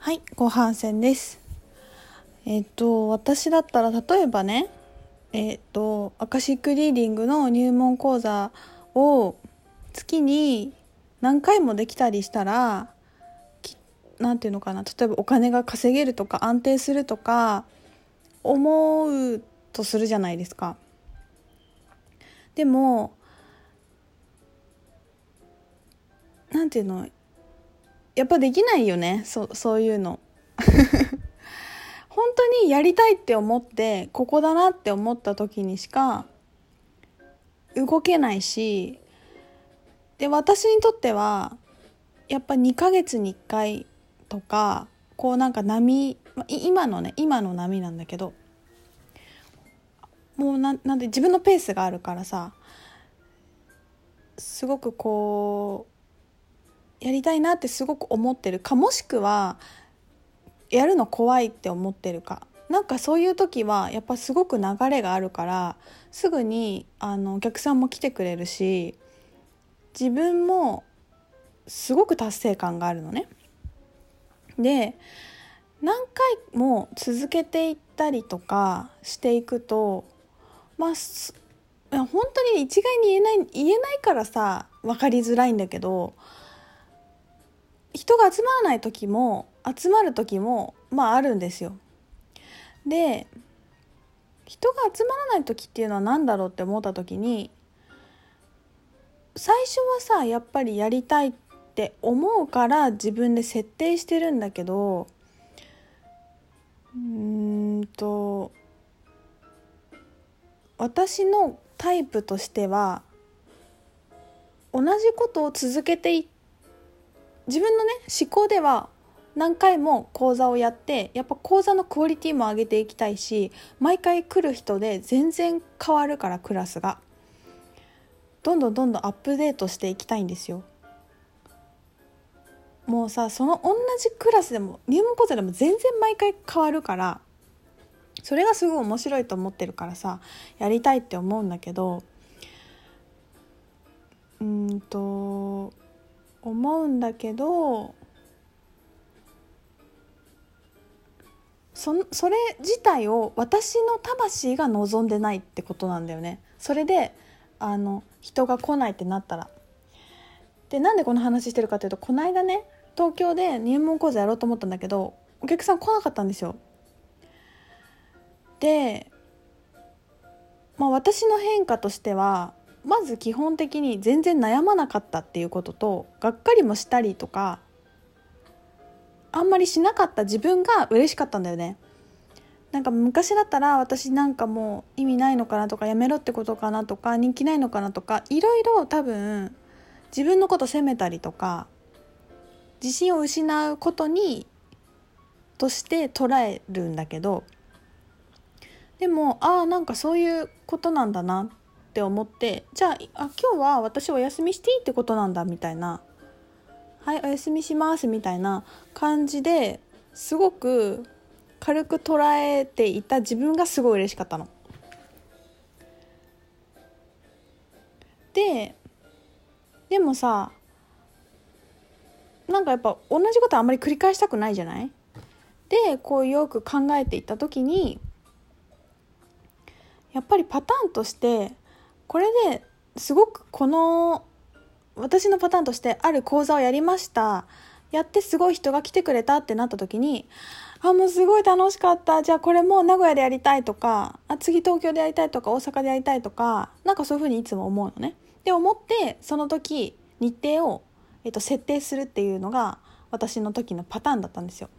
はい、後半戦です。えっ、と、私だったら例えばね、えっ、と、アカシックリーディングの入門講座を月に何回もできたりしたら、きなんていうのかな、例えばお金が稼げるとか安定するとか思うとするじゃないですか。でも、なんていうのやっぱできないよね。そそういうの。本当にやりたいって思ってここだなって思った時にしか動けないしで私にとってはやっぱ2ヶ月に1回とかこうなんか波今のね今の波なんだけどもうななんで自分のペースがあるからさすごくこうやりたいなってすごく思ってるかもしくはやるの怖いって思ってるかなんかそういう時はやっぱすごく流れがあるからすぐにあのお客さんも来てくれるし自分もすごく達成感があるのね。で何回も続けていったりとかしていくとまあ本当に一概に言えない言えないからさ分かりづらいんだけど人が集まらない時も集まる時もまああるんですよ。で人が集まらない時っていうのは何だろうって思った時に最初はさやっぱりやりたいって思うから自分で設定してるんだけどうんと私のタイプとしては同じことを続けていって自分のね思考では何回も講座をやってやっぱ講座のクオリティも上げていきたいし毎回来る人で全然変わるからクラスが。どんどんどんどんアップデートしていきたいんですよ。もうさその同じクラスでも入門講座でも全然毎回変わるからそれがすごい面白いと思ってるからさやりたいって思うんだけどうんと思うんだけどそそれ自体を私の魂が望んでないってことなんだよね。それであの人が来ないってなったら。でなんでこの話してるかというとこの間ね東京で入門講座やろうと思ったんだけどお客さん来なかったんですよ。でまあ私の変化としてはまず基本的に全然悩まなかったっていうこととがっかりもしたりとかあんまりしなかった自分が嬉しかったんだよね。なんか昔だったら私なんかもう意味ないのかなとかやめろってことかなとか人気ないのかなとかいろいろ多分自分のこと責めたりとか自信を失うことにとして捉えるんだけどでもああなんかそういうことなんだなって思ってじゃああ今日は私お休みしていいってことなんだみたいなはいお休みしますみたいな感じですごく軽く捉えていた自分がすごい嬉しかったの。ででもさなんかやっぱ同じことあんまり繰り返したくないじゃない？でこうよく考えていった時にやっぱりパターンとしてこれですごくこの私のパターンとしてある講座をやりましたやってすごい人が来てくれたってなった時にあもうすごい楽しかったじゃあこれも名古屋でやりたいとかあ次東京でやりたいとか大阪でやりたいとかなんかそういうふうにいつも思うのね。で思ってその時日程を、えっと、設定するっていうのが私の時のパターンだったんですよ。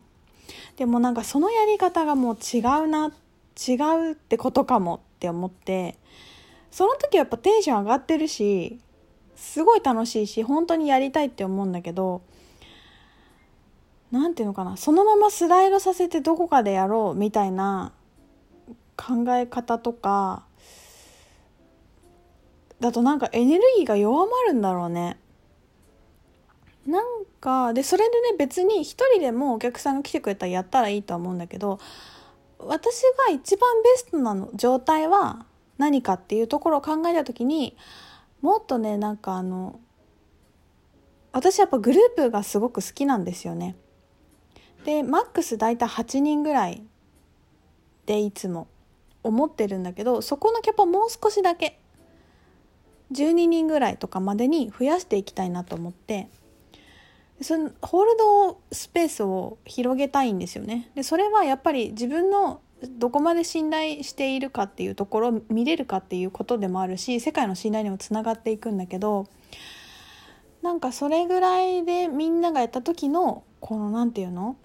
でもなんかそのやり方がもう違うな違うってことかもって思ってその時はやっぱテンション上がってるしすごい楽しいし本当にやりたいって思うんだけど何ていうのかなそのままスライドさせてどこかでやろうみたいな考え方とかだとなんかエネルギーが弱まるんだろうね。なんかでそれでね別に一人でもお客さんが来てくれたらやったらいいとは思うんだけど私が一番ベストなの状態は何かっていうところを考えた時にもっとねなんかあの私やっぱグループがすごく好きなんですよね。でマックス大体8人ぐらいでいつも思ってるんだけどそこのキャパもう少しだけ12人ぐらいとかまでに増やしていきたいなと思ってそのホールドスペースを広げたいんですよね。でそれはやっぱり自分のどこまで信頼しているかっていうところを見れるかっていうことでもあるし世界の信頼にもつながっていくんだけどなんかそれぐらいでみんながやった時のこの何て言うの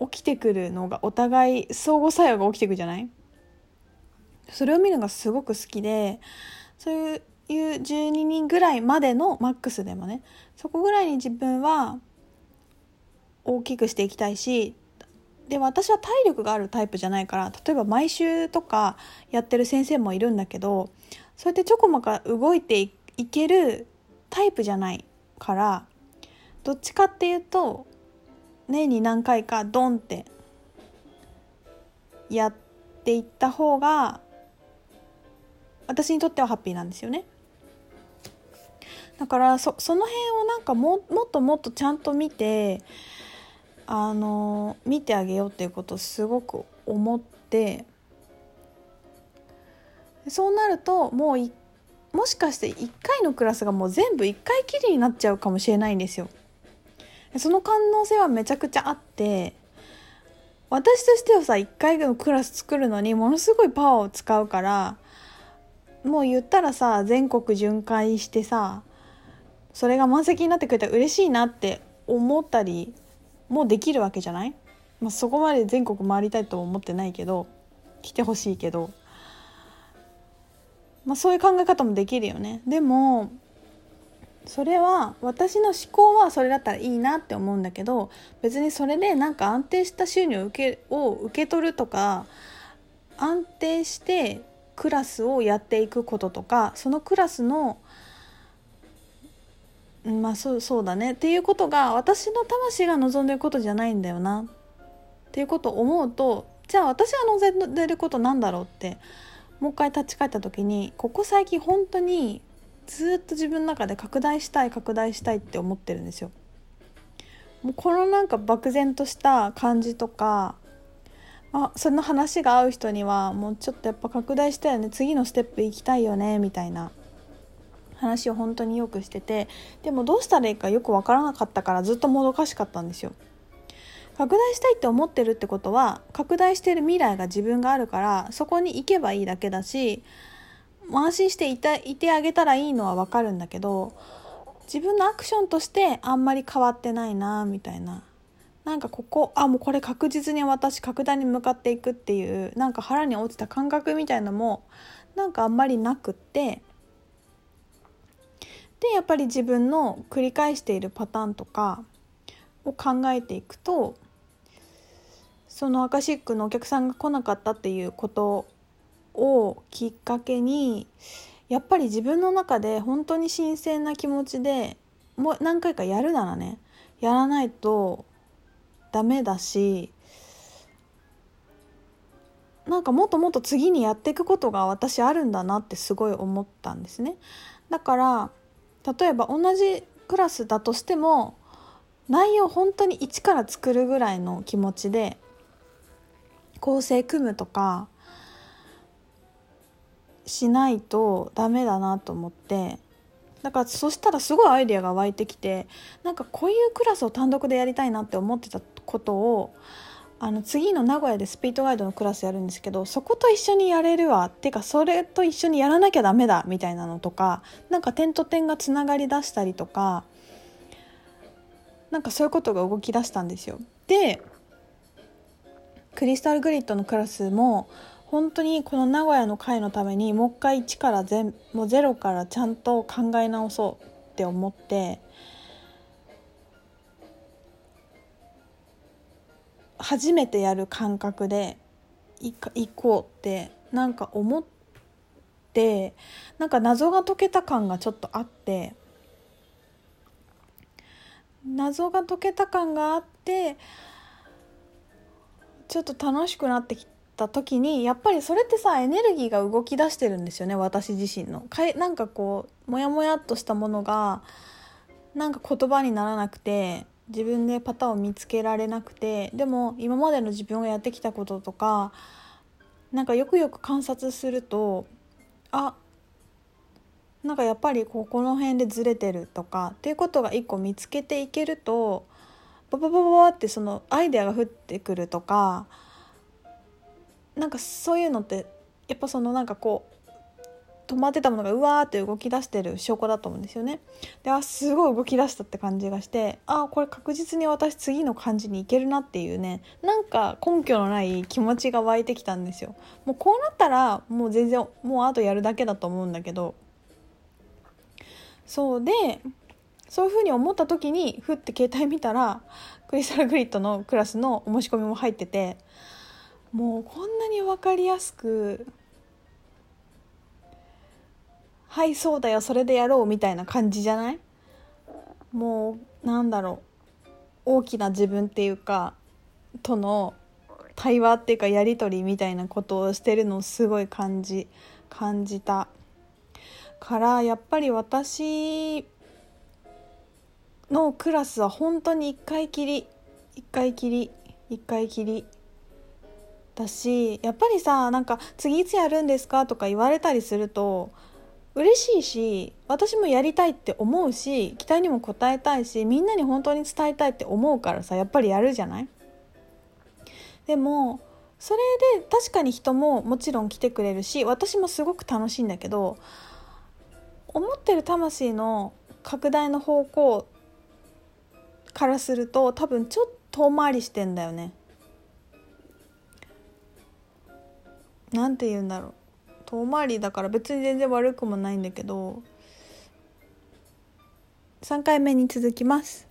起きてくるのがお互い相互作用が起きてくじゃない？それを見るのがすごく好きでそういう12人ぐらいまでのマックスでもねそこぐらいに自分は大きくしていきたいしで私は体力があるタイプじゃないから例えば毎週とかやってる先生もいるんだけどそうやってちょこまか動いていけるタイプじゃないからどっちかっていうと年に何回かドンってやっていった方が私にとってはハッピーなんですよね。だからそその辺をなんかももっともっとちゃんと見てあの見てあげようっていうことをすごく思ってそうなるともうもしかして1回のクラスがもう全部1回きりになっちゃうかもしれないんですよ。その可能性はめちゃくちゃあって私としてはさ1回のクラス作るのにものすごいパワーを使うからもう言ったらさ全国巡回してさそれが満席になってくれたら嬉しいなって思ったりもできるわけじゃない、まあ、そこまで全国回りたいとは思ってないけど来てほしいけど、まあ、そういう考え方もできるよね。でもそれは私の思考はそれだったらいいなって思うんだけど別にそれでなんか安定した収入を受けを受け取るとか安定してクラスをやっていくこととかそのクラスのまあそうそうだね。っていうことが私の魂が望んでることじゃないんだよな。っていうことを思うとじゃあ私が望んでることなんだろうってもう一回立ち返った時にここ最近本当にずっと自分の中で拡大したい拡大したいって思ってるんですよ。もうこのなんか漠然とした感じとかあその話が合う人にはもうちょっとやっぱ拡大したよね。次のステップ行きたいよねみたいな。話を本当によくしててでもどうしたらいいかよく分からなかったからずっともどかしかったんですよ。拡大したいって思ってるってことは拡大してる未来が自分があるからそこに行けばいいだけだし安心していたいてあげたらいいのは分かるんだけど自分のアクションとしてあんまり変わってないなみたいななんかここあもうこれ確実に私格段に向かっていくっていうなんか腹に落ちた感覚みたいのもなんかあんまりなくってでやっぱり自分の繰り返しているパターンとかを考えていくとそのアカシックのお客さんが来なかったっていうことをきっかけにやっぱり自分の中で本当に新鮮な気持ちでもう何回かやるならねやらないとダメだしなんかもっともっと次にやっていくことが私あるんだなってすごい思ったんですね。だから例えば同じクラスだとしても内容本当に一から作るぐらいの気持ちで構成組むとかしないとダメだなと思ってだからそしたらすごいアイデアが湧いてきてなんかこういうクラスを単独でやりたいなって思ってたことをあの次の名古屋でスピードガイドのクラスやるんですけどそこと一緒にやれるわっていうかそれと一緒にやらなきゃダメだみたいなのとかなんか点と点がつながりだしたりとかなんかそういうことが動き出したんですよ。でクリスタルグリッドのクラスも本当にこの名古屋の会のためにもう一回一から全もうゼロからちゃんと考え直そうって思って初めてやる感覚で行こうってなんか思ってなんか謎が解けた感がちょっとあって謎が解けた感があってちょっと楽しくなってきた時にやっぱりそれってさエネルギーが動き出してるんですよね私自身の。かいなんかこうモヤモヤっとしたものがなんか言葉にならなくて自分でパターンを見つけられなくてでも今までの自分がやってきたこととかなんかよくよく観察するとあなんかやっぱりここの辺でずれてるとかっていうことが一個見つけていけるとバババババってそのアイデアが降ってくるとかなんかそういうのってやっぱそのなんかこう止まってたものがうわーって動き出してる証拠だと思うんですよね。であすごい動き出したって感じがしてあこれ確実に私次の感じにいけるなっていうねなんか根拠のない気持ちが湧いてきたんですよ。もうこうなったらもう全然もうあとやるだけだと思うんだけどそうでそういうふうに思った時にふって携帯見たらクリスタルグリッドのクラスのお申し込みも入っててもうこんなに分かりやすくはいそうだよそれでやろうみたいな感じじゃない？もうなんだろう大きな自分っていうかとの対話っていうかやり取りみたいなことをしてるのをすごい感じ感じたからやっぱり私のクラスは本当に1回きり1回きり1回きりだしやっぱりさなんか「次いつやるんですか?」とか言われたりすると嬉しいし私もやりたいって思うし期待にも応えたいしみんなに本当に伝えたいって思うからさやっぱりやるじゃない？でもそれで確かに人ももちろん来てくれるし私もすごく楽しいんだけど思ってる魂の拡大の方向からすると多分ちょっと遠回りしてんだよね。なんて言うんだろう遠回りだから別に全然悪くもないんだけど3回目に続きます。